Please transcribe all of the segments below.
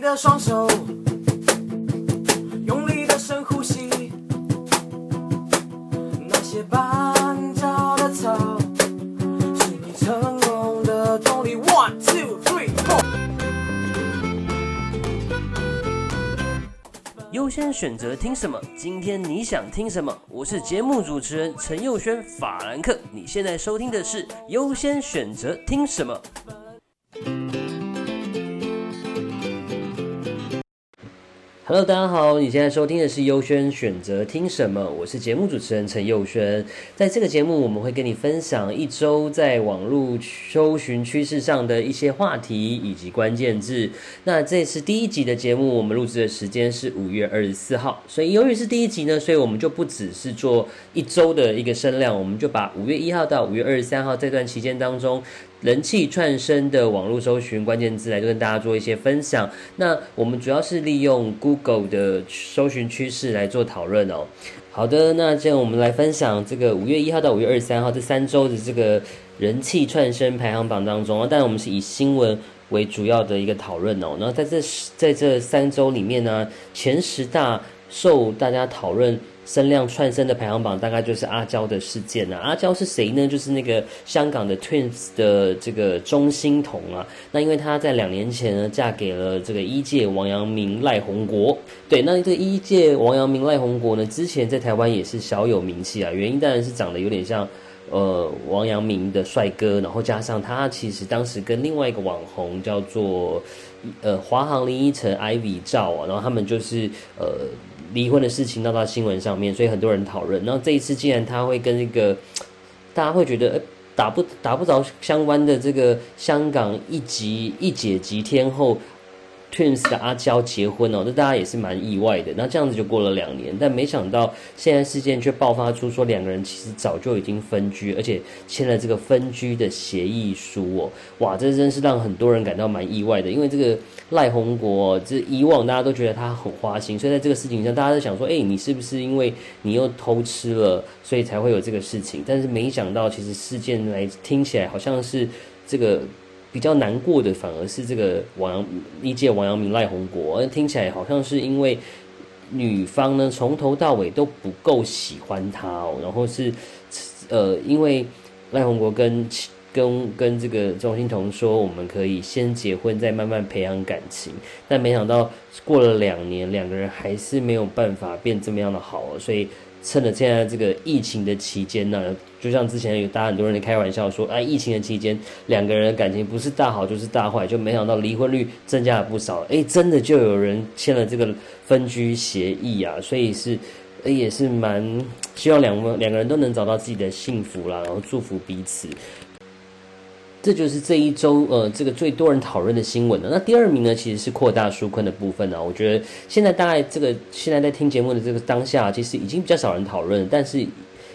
你的双手，用力的深呼吸。那些绊脚的草，是你成功的动力。One, two, three, four。优先选择听什么？今天你想听什么？我是节目主持人陈佑轩，法兰克。你现在收听的是优先选择听什么？Hello，大家好，你现在收听的是优轩选择听什么？我是节目主持人陈佑轩。在这个节目，我们会跟你分享一周在网络搜寻趋势上的一些话题以及关键字。那这次第一集的节目，我们录制的时间是五月二十四号，所以由于是第一集呢，所以我们就不只是做一周的一个声量，我们就把五月一号到五月二十三号这段期间当中。人气串升的网络搜寻关键字来跟大家做一些分享。那我们主要是利用 Google 的搜寻趋势来做讨论哦。好的，那这样我们来分享这个五月一号到五月二十三号这三周的这个人气串升排行榜当中啊，当然我们是以新闻为主要的一个讨论哦。那在这在这三周里面呢，前十大受大家讨论。声量窜升的排行榜大概就是阿娇的事件啊。阿娇是谁呢？就是那个香港的 Twins 的这个钟欣桐啊。那因为她在两年前呢嫁给了这个一届王阳明赖宏国。对，那这个一届王阳明赖宏国呢，之前在台湾也是小有名气啊。原因当然是长得有点像呃王阳明的帅哥，然后加上他其实当时跟另外一个网红叫做呃华航林依晨 Ivy 照啊，然后他们就是呃。离婚的事情闹到新闻上面，所以很多人讨论。然后这一次，既然他会跟一个大家会觉得呃打不打不着相关的这个香港一级一姐级天后。Twins 的阿娇结婚哦，那大家也是蛮意外的。那这样子就过了两年，但没想到现在事件却爆发出说两个人其实早就已经分居，而且签了这个分居的协议书哦。哇，这真是让很多人感到蛮意外的。因为这个赖宏国，这以往大家都觉得他很花心，所以在这个事情上，大家都想说，哎，你是不是因为你又偷吃了，所以才会有这个事情？但是没想到，其实事件来听起来好像是这个。比较难过的反而是这个王阳一届王阳明赖红国，听起来好像是因为女方呢从头到尾都不够喜欢他哦，然后是呃因为赖红国跟跟跟这个钟欣桐说我们可以先结婚再慢慢培养感情，但没想到过了两年两个人还是没有办法变这么样的好，所以。趁着现在这个疫情的期间呢，就像之前有大家很多人开玩笑说，哎，疫情的期间两个人的感情不是大好就是大坏，就没想到离婚率增加了不少。哎，真的就有人签了这个分居协议啊，所以是，也是蛮希望两个两个人都能找到自己的幸福啦，然后祝福彼此。这就是这一周呃，这个最多人讨论的新闻了。那第二名呢，其实是扩大纾困的部分呢。我觉得现在大概这个现在在听节目的这个当下，其实已经比较少人讨论，但是。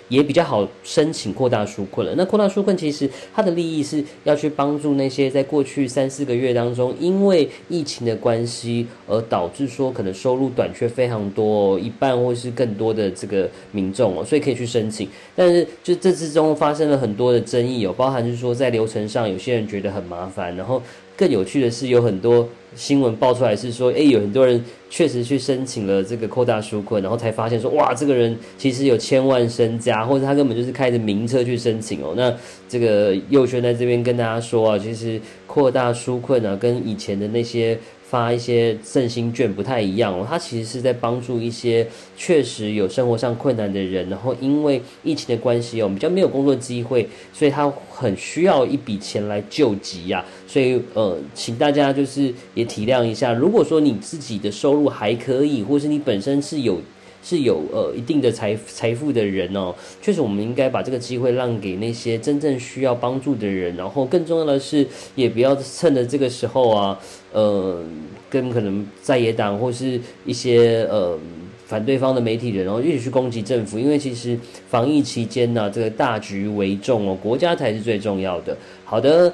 也比较好申请扩大纾困了。那扩大纾困其实它的利益是要去帮助那些在过去三四个月当中，因为疫情的关系而导致说可能收入短缺非常多，一半或是更多的这个民众哦，所以可以去申请。但是就这之中发生了很多的争议哦，包含是说在流程上有些人觉得很麻烦，然后更有趣的是有很多。新闻爆出来是说，哎，有很多人确实去申请了这个扩大纾困，然后才发现说，哇，这个人其实有千万身家，或者他根本就是开着名车去申请哦。那这个右轩在这边跟大家说啊，其实扩大纾困啊，跟以前的那些。发一些振兴券不太一样哦，它其实是在帮助一些确实有生活上困难的人，然后因为疫情的关系哦，比较没有工作机会，所以他很需要一笔钱来救急呀。所以呃，请大家就是也体谅一下，如果说你自己的收入还可以，或是你本身是有。是有呃一定的财财富的人哦，确实我们应该把这个机会让给那些真正需要帮助的人，然后更重要的是，也不要趁着这个时候啊，呃，跟可能在野党或是一些呃反对方的媒体人，然后一起去攻击政府，因为其实防疫期间呢，这个大局为重哦，国家才是最重要的。好的。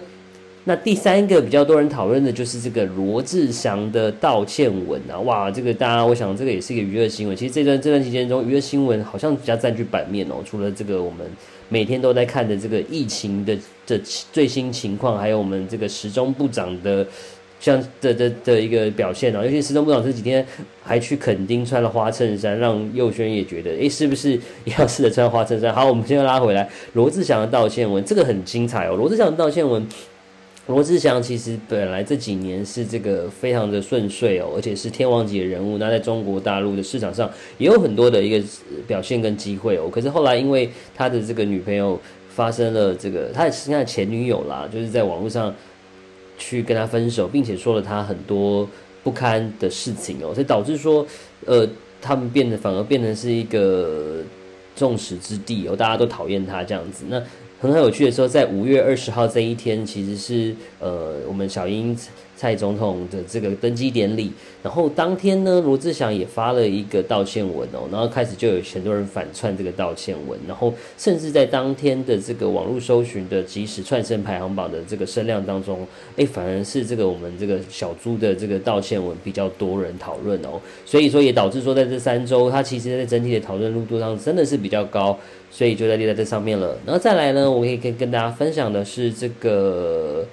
那第三个比较多人讨论的就是这个罗志祥的道歉文啊，哇，这个大家我想这个也是一个娱乐新闻。其实这段这段期间中，娱乐新闻好像比较占据版面哦。除了这个我们每天都在看的这个疫情的这最新情况，还有我们这个时钟部长的像的的的一个表现哦，尤其时钟部长这几天还去垦丁穿了花衬衫，让佑轩也觉得，诶，是不是也要试着穿花衬衫？好，我们现在拉回来，罗志祥的道歉文，这个很精彩哦。罗志祥的道歉文，罗志祥其实本来这几年是这个非常的顺遂哦，而且是天王级的人物，那在中国大陆的市场上也有很多的一个表现跟机会哦。可是后来因为他的这个女朋友发生了这个，他也是他的前女友啦，就是在网络上。去跟他分手，并且说了他很多不堪的事情哦，所以导致说，呃，他们变得反而变成是一个众矢之的哦，大家都讨厌他这样子。那很很有趣的时候，在五月二十号这一天，其实是呃，我们小英。蔡总统的这个登基典礼，然后当天呢，罗志祥也发了一个道歉文哦，然后开始就有很多人反串这个道歉文，然后甚至在当天的这个网络搜寻的即时串声排行榜的这个声量当中，哎，反而是这个我们这个小猪的这个道歉文比较多人讨论哦，所以说也导致说在这三周，它其实在整体的讨论热度上真的是比较高，所以就在列在这上面了。然后再来呢，我可以跟跟大家分享的是这个。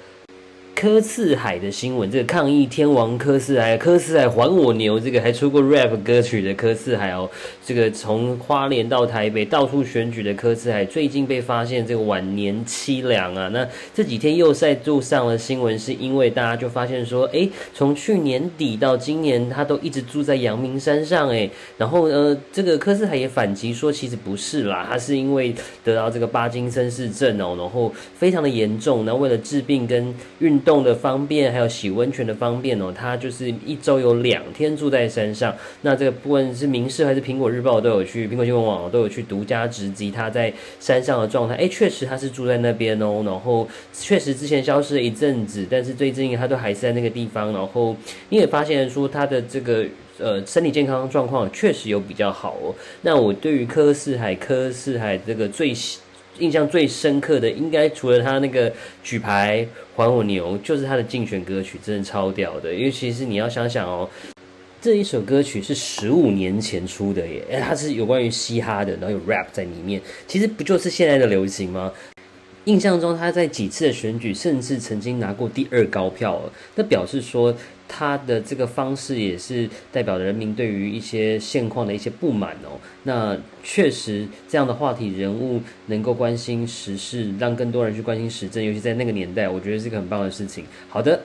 柯四海的新闻，这个抗议天王柯四海，柯四海还我牛，这个还出过 rap 歌曲的柯四海哦，这个从花莲到台北到处选举的柯四海，最近被发现这个晚年凄凉啊，那这几天又再度上了新闻，是因为大家就发现说，哎，从去年底到今年，他都一直住在阳明山上，哎，然后呃，这个柯四海也反击说，其实不是啦，他是因为得到这个巴金森氏症哦，然后非常的严重，那为了治病跟运。动的方便，还有洗温泉的方便哦。他就是一周有两天住在山上。那这个不管是民事还是苹果日报都有去，苹果新闻网都有去独家直击他在山上的状态。哎，确实他是住在那边哦。然后确实之前消失了一阵子，但是最近他都还是在那个地方。然后你也发现说他的这个呃身体健康状况确实有比较好哦。那我对于柯四海，柯四海这个最。印象最深刻的，应该除了他那个举牌还我牛，就是他的竞选歌曲，真的超屌的。尤其是你要想想哦，这一首歌曲是十五年前出的耶，哎，它是有关于嘻哈的，然后有 rap 在里面，其实不就是现在的流行吗？印象中他在几次的选举，甚至曾经拿过第二高票，那表示说。他的这个方式也是代表人民对于一些现况的一些不满哦。那确实这样的话题人物能够关心时事，让更多人去关心时政，尤其在那个年代，我觉得是个很棒的事情。好的。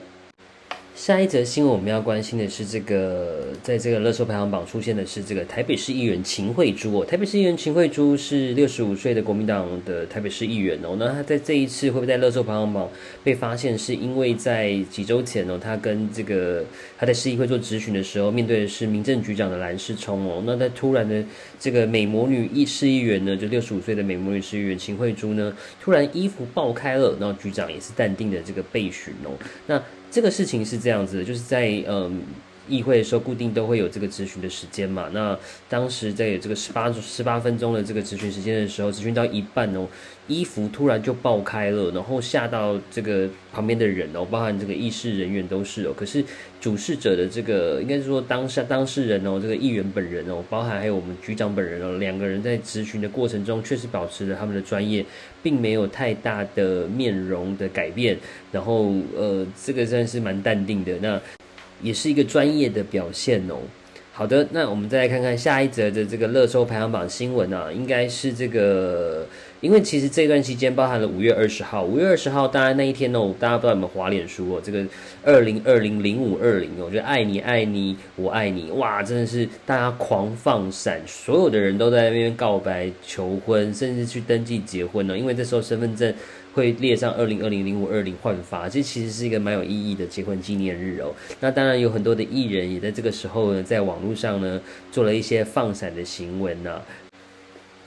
下一则新闻我们要关心的是这个，在这个热搜排行榜出现的是这个台北市议员秦惠珠哦。台北市议员秦惠珠是六十五岁的国民党的台北市议员哦。那他在这一次会不会在热搜排行榜被发现？是因为在几周前哦，他跟这个他在市议会做质询的时候，面对的是民政局长的蓝世聪哦。那他突然的这个美魔女议市议员呢，就六十五岁的美魔女市议员秦惠珠呢，突然衣服爆开了，然后局长也是淡定的这个被询哦。那这个事情是这样子，就是在嗯议会的时候，固定都会有这个咨询的时间嘛。那当时在有这个十八十八分钟的这个咨询时间的时候，咨询到一半哦。衣服突然就爆开了，然后吓到这个旁边的人哦，包含这个议事人员都是哦。可是主事者的这个应该是说当下当事人哦，这个议员本人哦，包含还有我们局长本人哦，两个人在咨询的过程中确实保持了他们的专业，并没有太大的面容的改变。然后呃，这个算是蛮淡定的，那也是一个专业的表现哦。好的，那我们再来看看下一则的这个热搜排行榜新闻啊，应该是这个。因为其实这段期间包含了五月二十号，五月二十号，当然那一天哦，大家不知道有没有滑脸书哦，这个二零二零零五二零，我觉得爱你爱你我爱你，哇，真的是大家狂放闪，所有的人都在那边告白求婚，甚至去登记结婚呢，因为这时候身份证会列上二零二零零五二零换发，这其实是一个蛮有意义的结婚纪念日哦。那当然有很多的艺人也在这个时候呢，在网络上呢做了一些放闪的行为呢。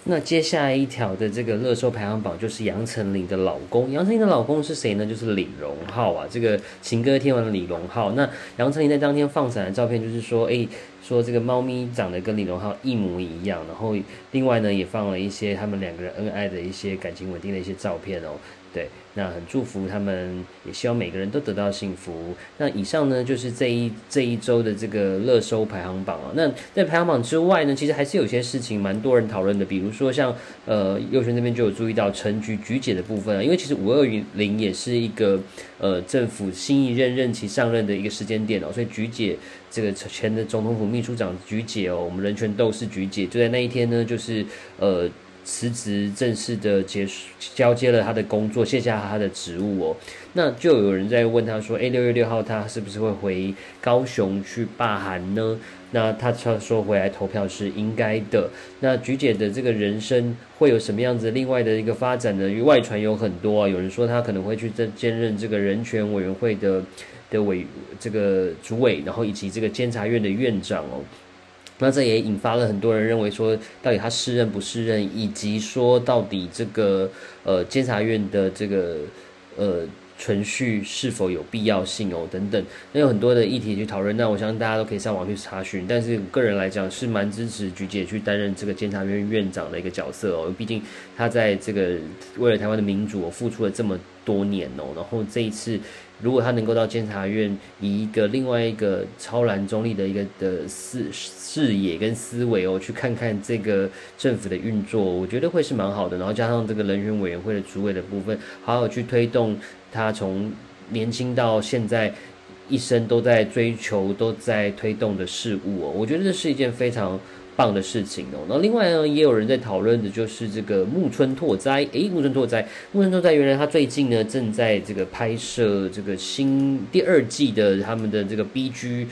那接下来一条的这个热搜排行榜就是杨丞琳的老公，杨丞琳的老公是谁呢？就是李荣浩啊，这个情歌天王的李荣浩。那杨丞琳在当天放闪的照片，就是说，哎，说这个猫咪长得跟李荣浩一模一样。然后另外呢，也放了一些他们两个人恩爱的一些感情稳定的一些照片哦。对，那很祝福他们，也希望每个人都得到幸福。那以上呢，就是这一这一周的这个热搜排行榜啊。那在排行榜之外呢，其实还是有些事情蛮多人讨论的，比如说像呃右旋那边就有注意到陈局局姐的部分啊，因为其实五二零也是一个呃政府新一任任期上任的一个时间点哦，所以局姐这个前的总统府秘书长局姐哦，我们人权斗士局姐就在那一天呢，就是呃。辞职，正式的结束交接了他的工作，卸下他的职务哦。那就有人在问他说：“诶，六月六号他是不是会回高雄去罢韩呢？”那他他说回来投票是应该的。那菊姐的这个人生会有什么样子另外的一个发展呢？因为外传有很多啊，有人说他可能会去兼兼任这个人权委员会的的委这个主委，然后以及这个监察院的院长哦。那这也引发了很多人认为说，到底他适任不适任，以及说到底这个呃监察院的这个呃程序是否有必要性哦等等，那有很多的议题去讨论。那我相信大家都可以上网去查询。但是个人来讲是蛮支持菊姐去担任这个监察院院长的一个角色哦，毕竟他在这个为了台湾的民主付出了这么多年哦，然后这一次。如果他能够到监察院，以一个另外一个超然中立的一个的视视野跟思维哦，去看看这个政府的运作，我觉得会是蛮好的。然后加上这个人权委员会的主委的部分，好好去推动他从年轻到现在一生都在追求、都在推动的事物哦，我觉得这是一件非常。棒的事情哦，那另外呢，也有人在讨论的就是这个木村拓哉。诶，木村拓哉，木村拓哉，原来他最近呢正在这个拍摄这个新第二季的他们的这个 B G。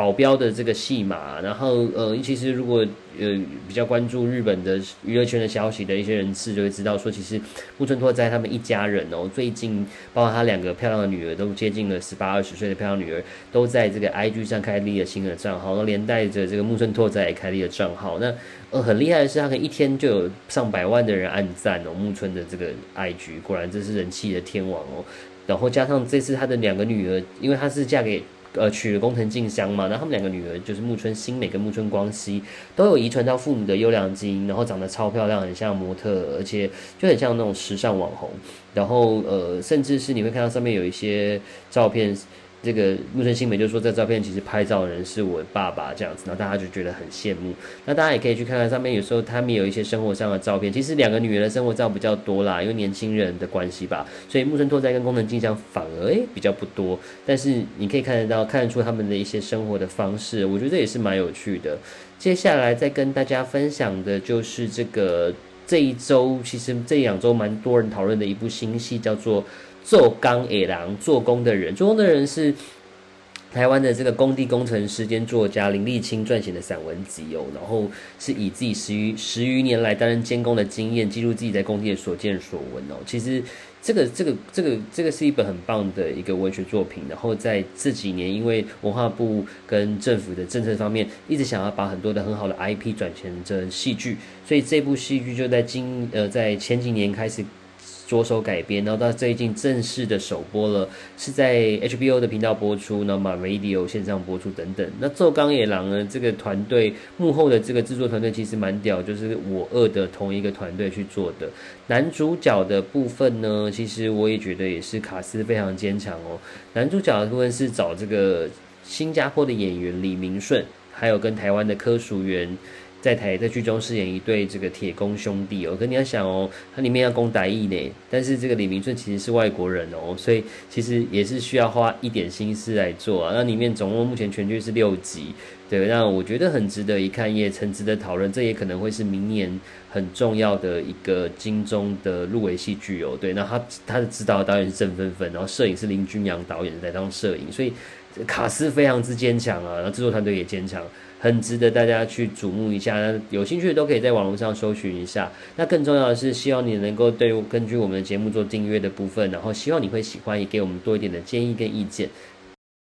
保镖的这个戏码，然后呃，其实如果呃比较关注日本的娱乐圈的消息的一些人士就会知道，说其实木村拓哉他们一家人哦，最近包括他两个漂亮的女儿，都接近了十八二十岁的漂亮女儿，都在这个 IG 上开立了新的账号，然后连带着这个木村拓哉也开立了账号。那呃很厉害的是，他可能一天就有上百万的人按赞哦，木村的这个 IG，果然这是人气的天王哦。然后加上这次他的两个女儿，因为他是嫁给。呃，娶了工藤静香嘛，那他们两个女儿就是木村新美跟木村光希，都有遗传到父母的优良基因，然后长得超漂亮，很像模特，而且就很像那种时尚网红，然后呃，甚至是你会看到上面有一些照片。这个木村新美就说，这照片其实拍照的人是我爸爸这样子，然后大家就觉得很羡慕。那大家也可以去看看上面，有时候他们有一些生活上的照片。其实两个女人的生活照比较多啦，因为年轻人的关系吧，所以木村拓哉跟工藤静香反而诶比较不多。但是你可以看得到，看得出他们的一些生活的方式，我觉得这也是蛮有趣的。接下来再跟大家分享的就是这个这一周，其实这两周蛮多人讨论的一部新戏，叫做。做钢野狼做工的人，做工的人是台湾的这个工地工程师兼作家林立清撰写的散文集哦，然后是以自己十余十余年来担任监工的经验，记录自己在工地的所见所闻哦。其实这个这个这个这个是一本很棒的一个文学作品。然后在这几年，因为文化部跟政府的政策方面，一直想要把很多的很好的 IP 转成戏剧，所以这部戏剧就在今呃在前几年开始。着手改编，然后到最近正式的首播了，是在 HBO 的频道播出，然后 My Radio 线上播出等等。那奏冈野狼呢？这个团队幕后的这个制作团队其实蛮屌，就是我二的同一个团队去做的。男主角的部分呢，其实我也觉得也是卡斯非常坚强哦。男主角的部分是找这个新加坡的演员李明顺，还有跟台湾的科属员。在台在剧中饰演一对这个铁工兄弟哦，可你要想哦，它里面要攻打义呢，但是这个李明顺其实是外国人哦，所以其实也是需要花一点心思来做啊。那里面总共目前全剧是六集，对，那我觉得很值得一看，也很值得讨论。这也可能会是明年很重要的一个金钟的入围戏剧哦。对，那他他的指导导演是郑芬芬，然后摄影是林君阳导演在当摄影，所以卡斯非常之坚强啊，然后制作团队也坚强。很值得大家去瞩目一下，那有兴趣的都可以在网络上搜寻一下。那更重要的是，希望你能够对根据我们的节目做订阅的部分，然后希望你会喜欢，也给我们多一点的建议跟意见。